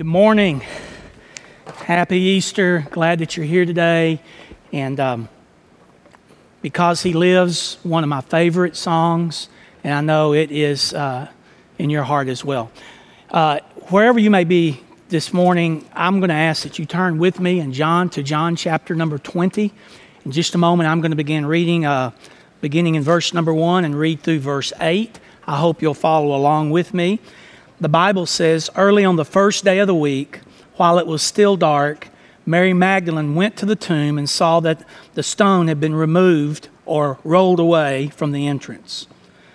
Good morning. Happy Easter. Glad that you're here today. And um, because He lives, one of my favorite songs, and I know it is uh, in your heart as well. Uh, wherever you may be this morning, I'm going to ask that you turn with me in John to John chapter number 20. In just a moment, I'm going to begin reading, uh, beginning in verse number 1 and read through verse 8. I hope you'll follow along with me the Bible says, early on the first day of the week, while it was still dark, Mary Magdalene went to the tomb and saw that the stone had been removed or rolled away from the entrance.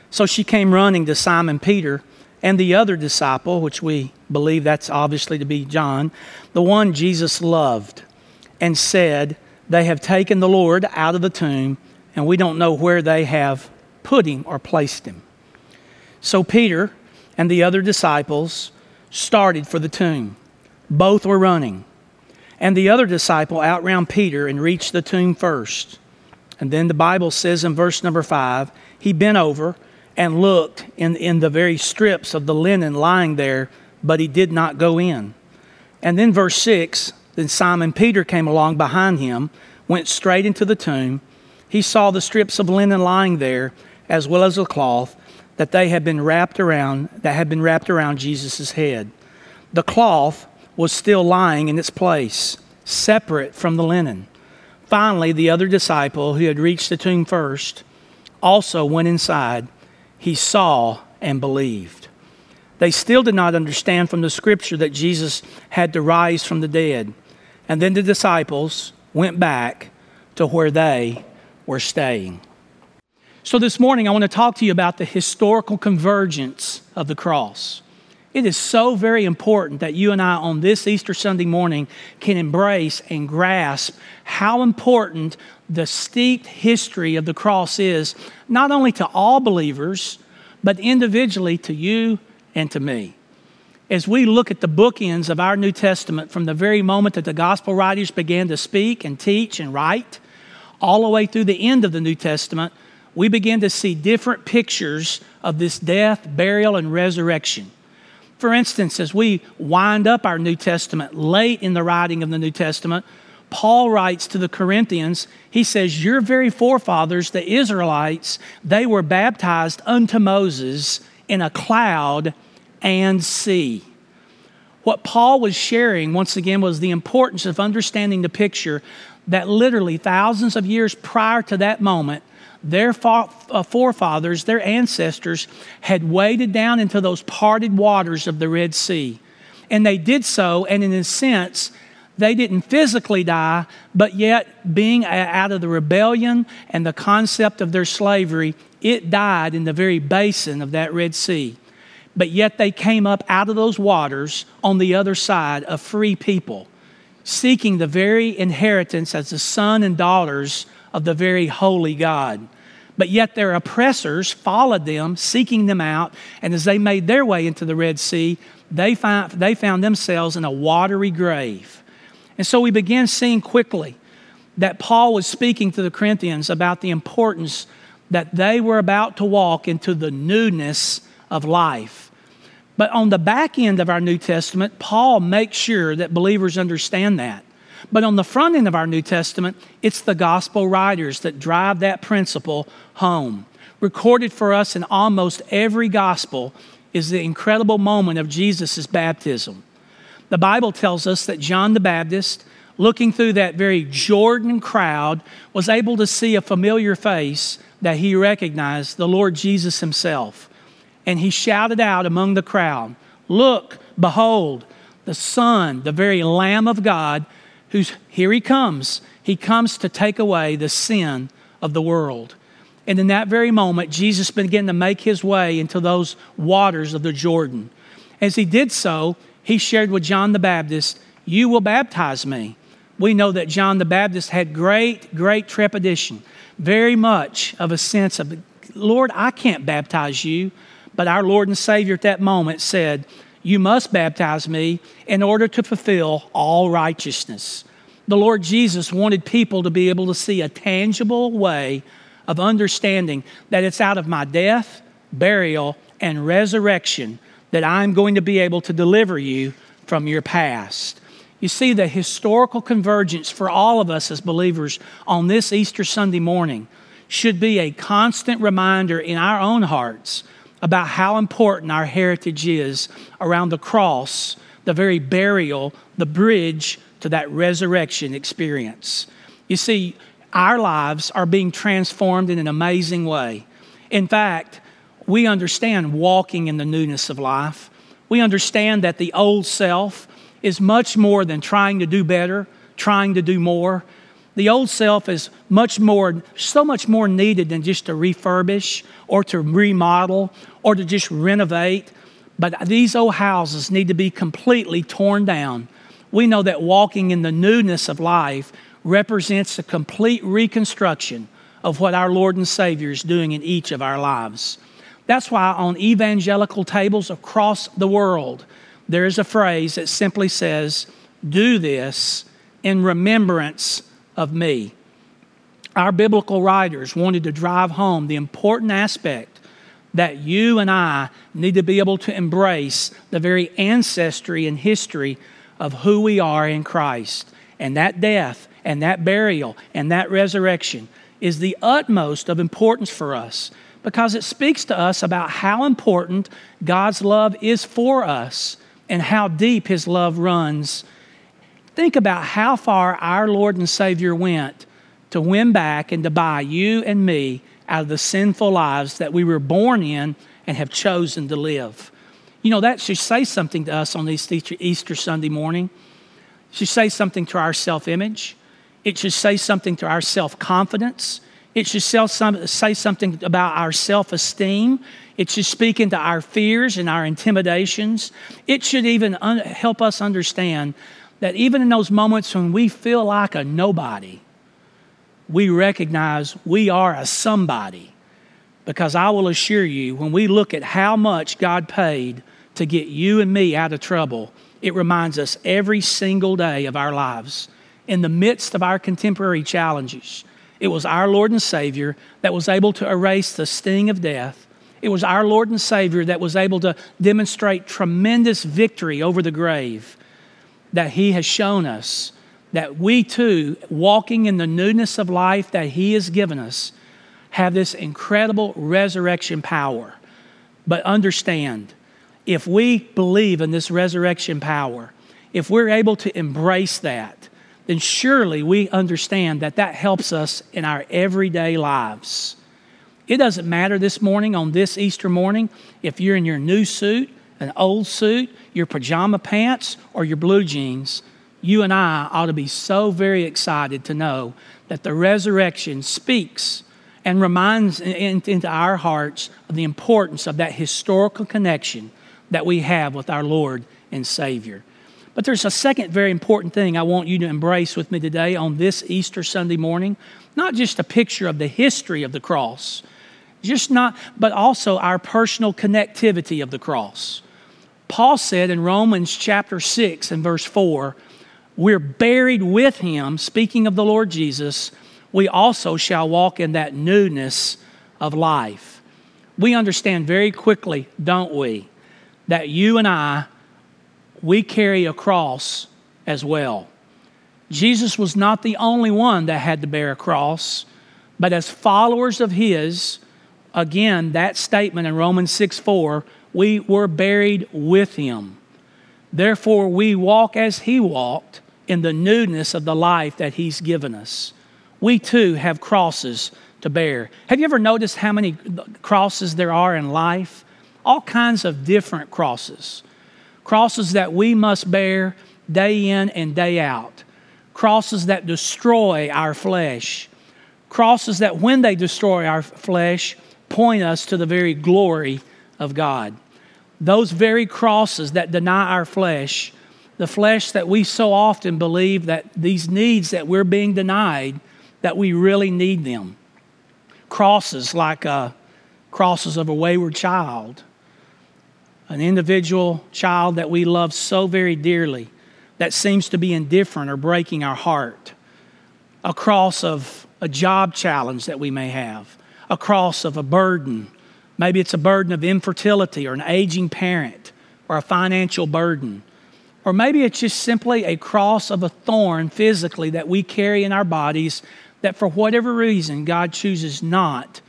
So she came running to Simon Peter and the other disciple, which we believe that's obviously to be John, the one Jesus loved, and said, They have taken the Lord out of the tomb, and we don't know where they have put him or placed him. So Peter, and the other disciples started for the tomb. Both were running. And the other disciple outran Peter and reached the tomb first. And then the Bible says in verse number five, he bent over and looked in, in the very strips of the linen lying there, but he did not go in. And then verse six, then Simon Peter came along behind him, went straight into the tomb. He saw the strips of linen lying there, as well as the cloth that they had been wrapped around that had been wrapped around Jesus' head. The cloth was still lying in its place, separate from the linen. Finally, the other disciple who had reached the tomb first also went inside. He saw and believed. They still did not understand from the scripture that Jesus had to rise from the dead. And then the disciples went back to where they were staying. So, this morning, I want to talk to you about the historical convergence of the cross. It is so very important that you and I, on this Easter Sunday morning, can embrace and grasp how important the steeped history of the cross is, not only to all believers, but individually to you and to me. As we look at the bookends of our New Testament from the very moment that the gospel writers began to speak and teach and write, all the way through the end of the New Testament, we begin to see different pictures of this death, burial, and resurrection. For instance, as we wind up our New Testament late in the writing of the New Testament, Paul writes to the Corinthians, he says, Your very forefathers, the Israelites, they were baptized unto Moses in a cloud and sea. What Paul was sharing, once again, was the importance of understanding the picture that literally thousands of years prior to that moment, their uh, forefathers, their ancestors, had waded down into those parted waters of the Red Sea. And they did so, and in a sense, they didn't physically die, but yet, being out of the rebellion and the concept of their slavery, it died in the very basin of that Red Sea. But yet, they came up out of those waters on the other side, a free people, seeking the very inheritance as the son and daughters of the very holy God. But yet their oppressors followed them, seeking them out, and as they made their way into the Red Sea, they found, they found themselves in a watery grave. And so we began seeing quickly that Paul was speaking to the Corinthians about the importance that they were about to walk into the newness of life. But on the back end of our New Testament, Paul makes sure that believers understand that. But on the front end of our New Testament, it's the gospel writers that drive that principle home. Recorded for us in almost every gospel is the incredible moment of Jesus' baptism. The Bible tells us that John the Baptist, looking through that very Jordan crowd, was able to see a familiar face that he recognized, the Lord Jesus himself. And he shouted out among the crowd, Look, behold, the Son, the very Lamb of God who's here he comes. He comes to take away the sin of the world. And in that very moment, Jesus began to make his way into those waters of the Jordan. As he did so, he shared with John the Baptist, You will baptize me. We know that John the Baptist had great, great trepidation, very much of a sense of, Lord, I can't baptize you. But our Lord and Savior at that moment said, you must baptize me in order to fulfill all righteousness. The Lord Jesus wanted people to be able to see a tangible way of understanding that it's out of my death, burial, and resurrection that I'm going to be able to deliver you from your past. You see, the historical convergence for all of us as believers on this Easter Sunday morning should be a constant reminder in our own hearts about how important our heritage is around the cross, the very burial, the bridge to that resurrection experience. You see, our lives are being transformed in an amazing way. In fact, we understand walking in the newness of life. We understand that the old self is much more than trying to do better, trying to do more. The old self is much more, so much more needed than just to refurbish or to remodel or to just renovate. But these old houses need to be completely torn down. We know that walking in the newness of life represents a complete reconstruction of what our Lord and Savior is doing in each of our lives. That's why on evangelical tables across the world, there is a phrase that simply says, Do this in remembrance of me. Our biblical writers wanted to drive home the important aspect that you and I need to be able to embrace the very ancestry and history of who we are in Christ. And that death and that burial and that resurrection is the utmost of importance for us because it speaks to us about how important God's love is for us and how deep His love runs. Think about how far our Lord and Savior went to win back and to buy you and me out of the sinful lives that we were born in and have chosen to live. You know, that should say something to us on this Easter Sunday morning. It should say something to our self image. It should say something to our self confidence. It should say something about our self esteem. It should speak into our fears and our intimidations. It should even un- help us understand that even in those moments when we feel like a nobody, we recognize we are a somebody. Because I will assure you, when we look at how much God paid to get you and me out of trouble, it reminds us every single day of our lives, in the midst of our contemporary challenges it was our Lord and Savior that was able to erase the sting of death. It was our Lord and Savior that was able to demonstrate tremendous victory over the grave. That He has shown us that we too, walking in the newness of life that He has given us, have this incredible resurrection power. But understand, if we believe in this resurrection power, if we're able to embrace that, then surely we understand that that helps us in our everyday lives. It doesn't matter this morning, on this Easter morning, if you're in your new suit, an old suit, your pajama pants, or your blue jeans. You and I ought to be so very excited to know that the resurrection speaks and reminds into our hearts of the importance of that historical connection that we have with our Lord and Savior. But there's a second very important thing I want you to embrace with me today on this Easter Sunday morning. Not just a picture of the history of the cross, just not, but also our personal connectivity of the cross. Paul said in Romans chapter 6 and verse 4, we're buried with him, speaking of the Lord Jesus, we also shall walk in that newness of life. We understand very quickly, don't we, that you and I we carry a cross as well. Jesus was not the only one that had to bear a cross, but as followers of His, again, that statement in Romans 6 4, we were buried with Him. Therefore, we walk as He walked in the newness of the life that He's given us. We too have crosses to bear. Have you ever noticed how many crosses there are in life? All kinds of different crosses crosses that we must bear day in and day out, crosses that destroy our flesh, crosses that, when they destroy our flesh, point us to the very glory of God. Those very crosses that deny our flesh, the flesh that we so often believe that these needs that we're being denied, that we really need them. Crosses like uh, crosses of a wayward child, an individual child that we love so very dearly that seems to be indifferent or breaking our heart, a cross of a job challenge that we may have, a cross of a burden. Maybe it's a burden of infertility or an aging parent or a financial burden, Or maybe it's just simply a cross of a thorn physically that we carry in our bodies that for whatever reason God chooses not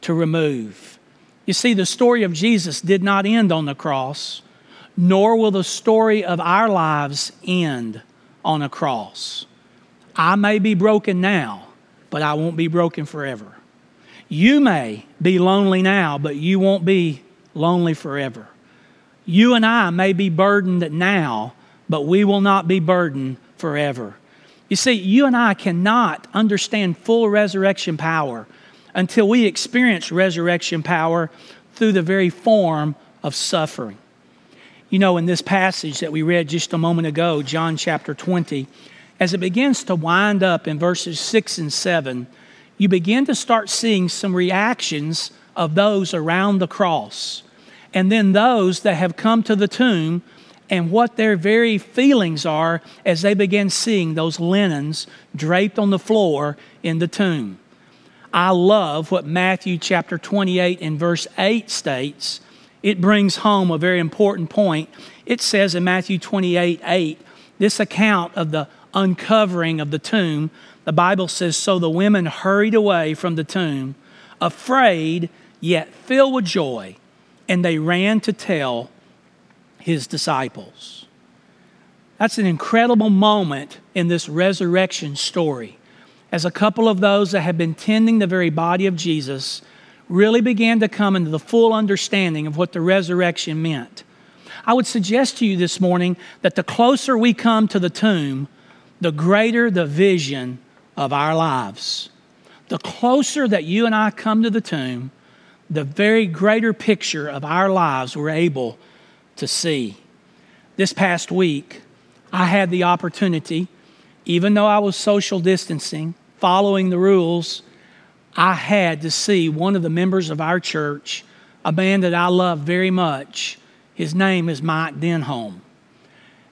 to remove. You see, the story of Jesus did not end on the cross, nor will the story of our lives end on a cross. I may be broken now, but I won't be broken forever. You may be lonely now, but you won't be lonely forever. You and I may be burdened now, but we will not be burdened forever. You see, you and I cannot understand full resurrection power until we experience resurrection power through the very form of suffering. You know, in this passage that we read just a moment ago, John chapter 20, as it begins to wind up in verses 6 and 7, you begin to start seeing some reactions of those around the cross and then those that have come to the tomb and what their very feelings are as they begin seeing those linens draped on the floor in the tomb. I love what Matthew chapter 28 and verse 8 states. It brings home a very important point. It says in Matthew 28 8, this account of the uncovering of the tomb, the Bible says, So the women hurried away from the tomb, afraid yet filled with joy and they ran to tell his disciples. That's an incredible moment in this resurrection story. As a couple of those that had been tending the very body of Jesus really began to come into the full understanding of what the resurrection meant. I would suggest to you this morning that the closer we come to the tomb, the greater the vision of our lives. The closer that you and I come to the tomb, the very greater picture of our lives we're able to see. This past week, I had the opportunity, even though I was social distancing, following the rules, I had to see one of the members of our church, a man that I love very much. His name is Mike Denholm.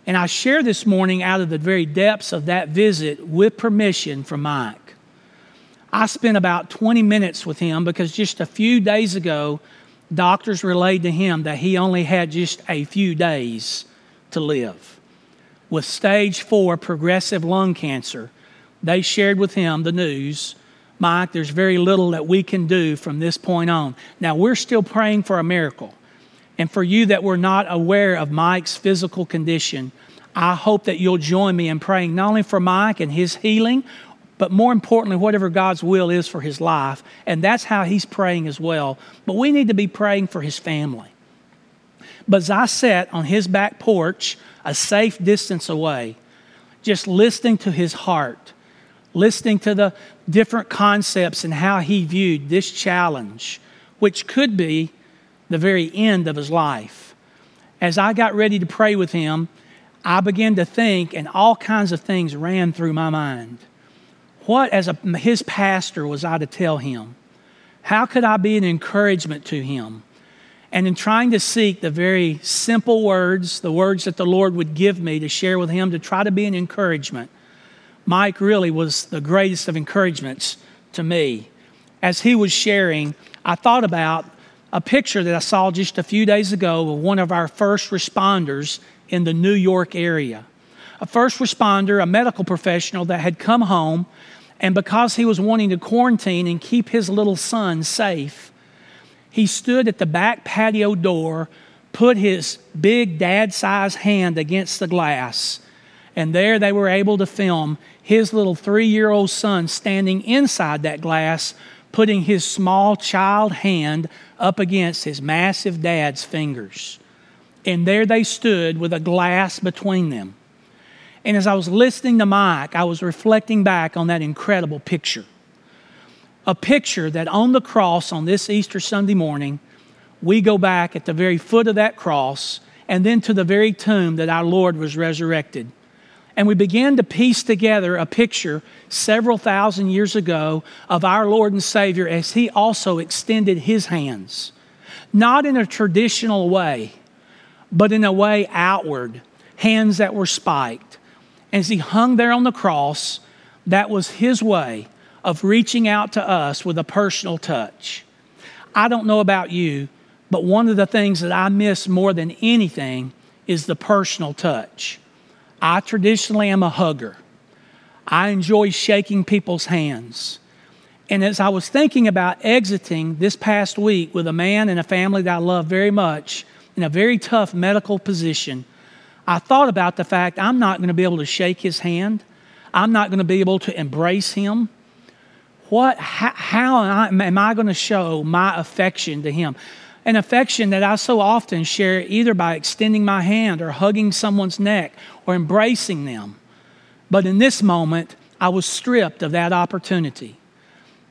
And I share this morning out of the very depths of that visit with permission from Mike. I spent about 20 minutes with him because just a few days ago, doctors relayed to him that he only had just a few days to live. With stage four progressive lung cancer, they shared with him the news Mike, there's very little that we can do from this point on. Now, we're still praying for a miracle. And for you that were not aware of Mike's physical condition, I hope that you'll join me in praying not only for Mike and his healing but more importantly, whatever God's will is for his life. And that's how he's praying as well. But we need to be praying for his family. But as I sat on his back porch, a safe distance away, just listening to his heart, listening to the different concepts and how he viewed this challenge, which could be the very end of his life. As I got ready to pray with him, I began to think, and all kinds of things ran through my mind. What, as a, his pastor, was I to tell him? How could I be an encouragement to him? And in trying to seek the very simple words, the words that the Lord would give me to share with him to try to be an encouragement, Mike really was the greatest of encouragements to me. As he was sharing, I thought about a picture that I saw just a few days ago of one of our first responders in the New York area. A first responder, a medical professional that had come home and because he was wanting to quarantine and keep his little son safe, he stood at the back patio door, put his big dad sized hand against the glass, and there they were able to film his little three year old son standing inside that glass, putting his small child hand up against his massive dad's fingers. And there they stood with a glass between them. And as I was listening to Mike, I was reflecting back on that incredible picture. A picture that on the cross on this Easter Sunday morning, we go back at the very foot of that cross and then to the very tomb that our Lord was resurrected. And we began to piece together a picture several thousand years ago of our Lord and Savior as He also extended His hands, not in a traditional way, but in a way outward, hands that were spiked, as he hung there on the cross, that was his way of reaching out to us with a personal touch. I don't know about you, but one of the things that I miss more than anything is the personal touch. I traditionally am a hugger. I enjoy shaking people's hands. And as I was thinking about exiting this past week with a man and a family that I love very much in a very tough medical position, I thought about the fact I'm not going to be able to shake his hand. I'm not going to be able to embrace him. What, how, how am I going to show my affection to him? An affection that I so often share either by extending my hand or hugging someone's neck or embracing them. But in this moment, I was stripped of that opportunity.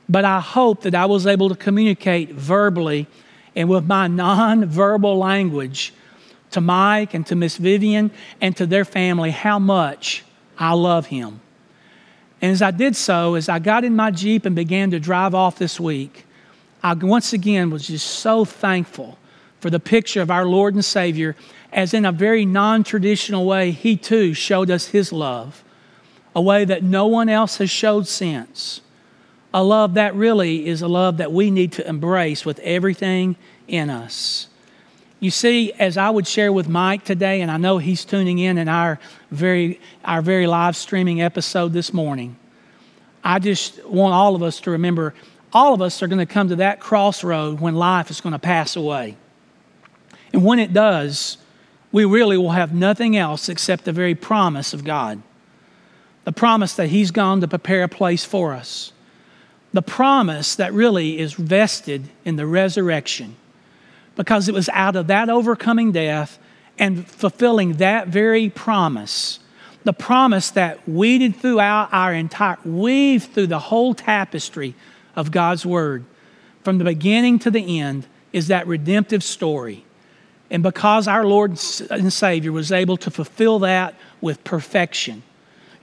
But I hope that I was able to communicate verbally and with my non-verbal language to Mike and to Miss Vivian and to their family how much I love him. And as I did so, as I got in my Jeep and began to drive off this week, I once again was just so thankful for the picture of our Lord and Savior, as in a very non traditional way, He too showed us His love, a way that no one else has showed since. A love that really is a love that we need to embrace with everything in us. You see, as I would share with Mike today, and I know he's tuning in in our very, our very live streaming episode this morning, I just want all of us to remember all of us are going to come to that crossroad when life is going to pass away. And when it does, we really will have nothing else except the very promise of God. The promise that He's gone to prepare a place for us. The promise that really is vested in the resurrection because it was out of that overcoming death and fulfilling that very promise the promise that weeded throughout our entire weaved through the whole tapestry of God's word from the beginning to the end is that redemptive story and because our Lord and Savior was able to fulfill that with perfection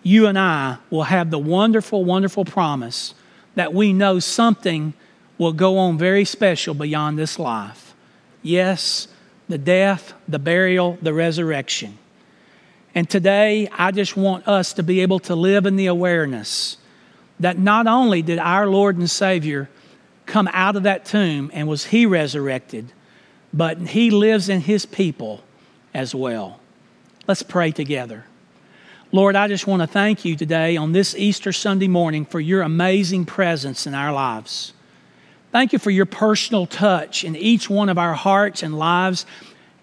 you and I will have the wonderful wonderful promise that we know something will go on very special beyond this life Yes, the death, the burial, the resurrection. And today, I just want us to be able to live in the awareness that not only did our Lord and Savior come out of that tomb and was He resurrected, but He lives in His people as well. Let's pray together. Lord, I just want to thank you today on this Easter Sunday morning for your amazing presence in our lives. Thank you for your personal touch in each one of our hearts and lives.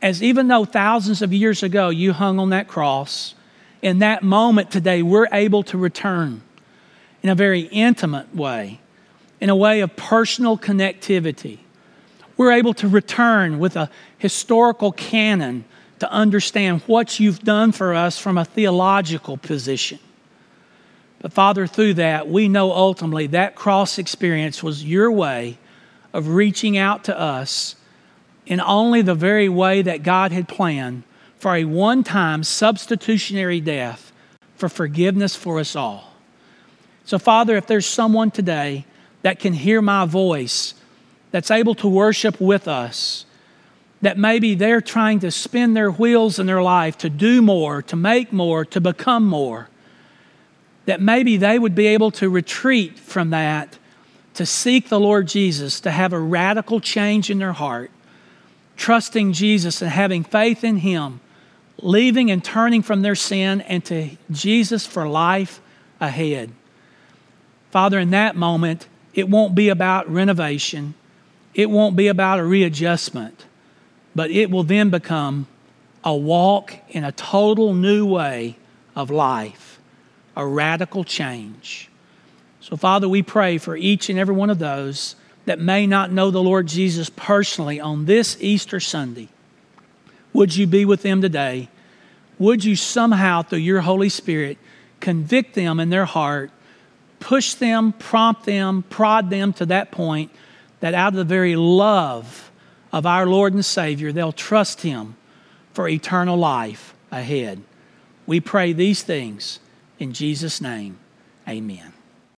As even though thousands of years ago you hung on that cross, in that moment today, we're able to return in a very intimate way, in a way of personal connectivity. We're able to return with a historical canon to understand what you've done for us from a theological position. But Father, through that, we know ultimately that cross experience was your way of reaching out to us in only the very way that God had planned for a one time substitutionary death for forgiveness for us all. So, Father, if there's someone today that can hear my voice, that's able to worship with us, that maybe they're trying to spin their wheels in their life to do more, to make more, to become more that maybe they would be able to retreat from that to seek the Lord Jesus, to have a radical change in their heart, trusting Jesus and having faith in Him, leaving and turning from their sin and to Jesus for life ahead. Father, in that moment, it won't be about renovation, it won't be about a readjustment, but it will then become a walk in a total new way of life a radical change. So, Father, we pray for each and every one of those that may not know the Lord Jesus personally on this Easter Sunday. Would you be with them today? Would you somehow, through your Holy Spirit, convict them in their heart, push them, prompt them, prod them to that point that out of the very love of our Lord and Savior, they'll trust Him for eternal life ahead. We pray these things in Jesus' name, amen.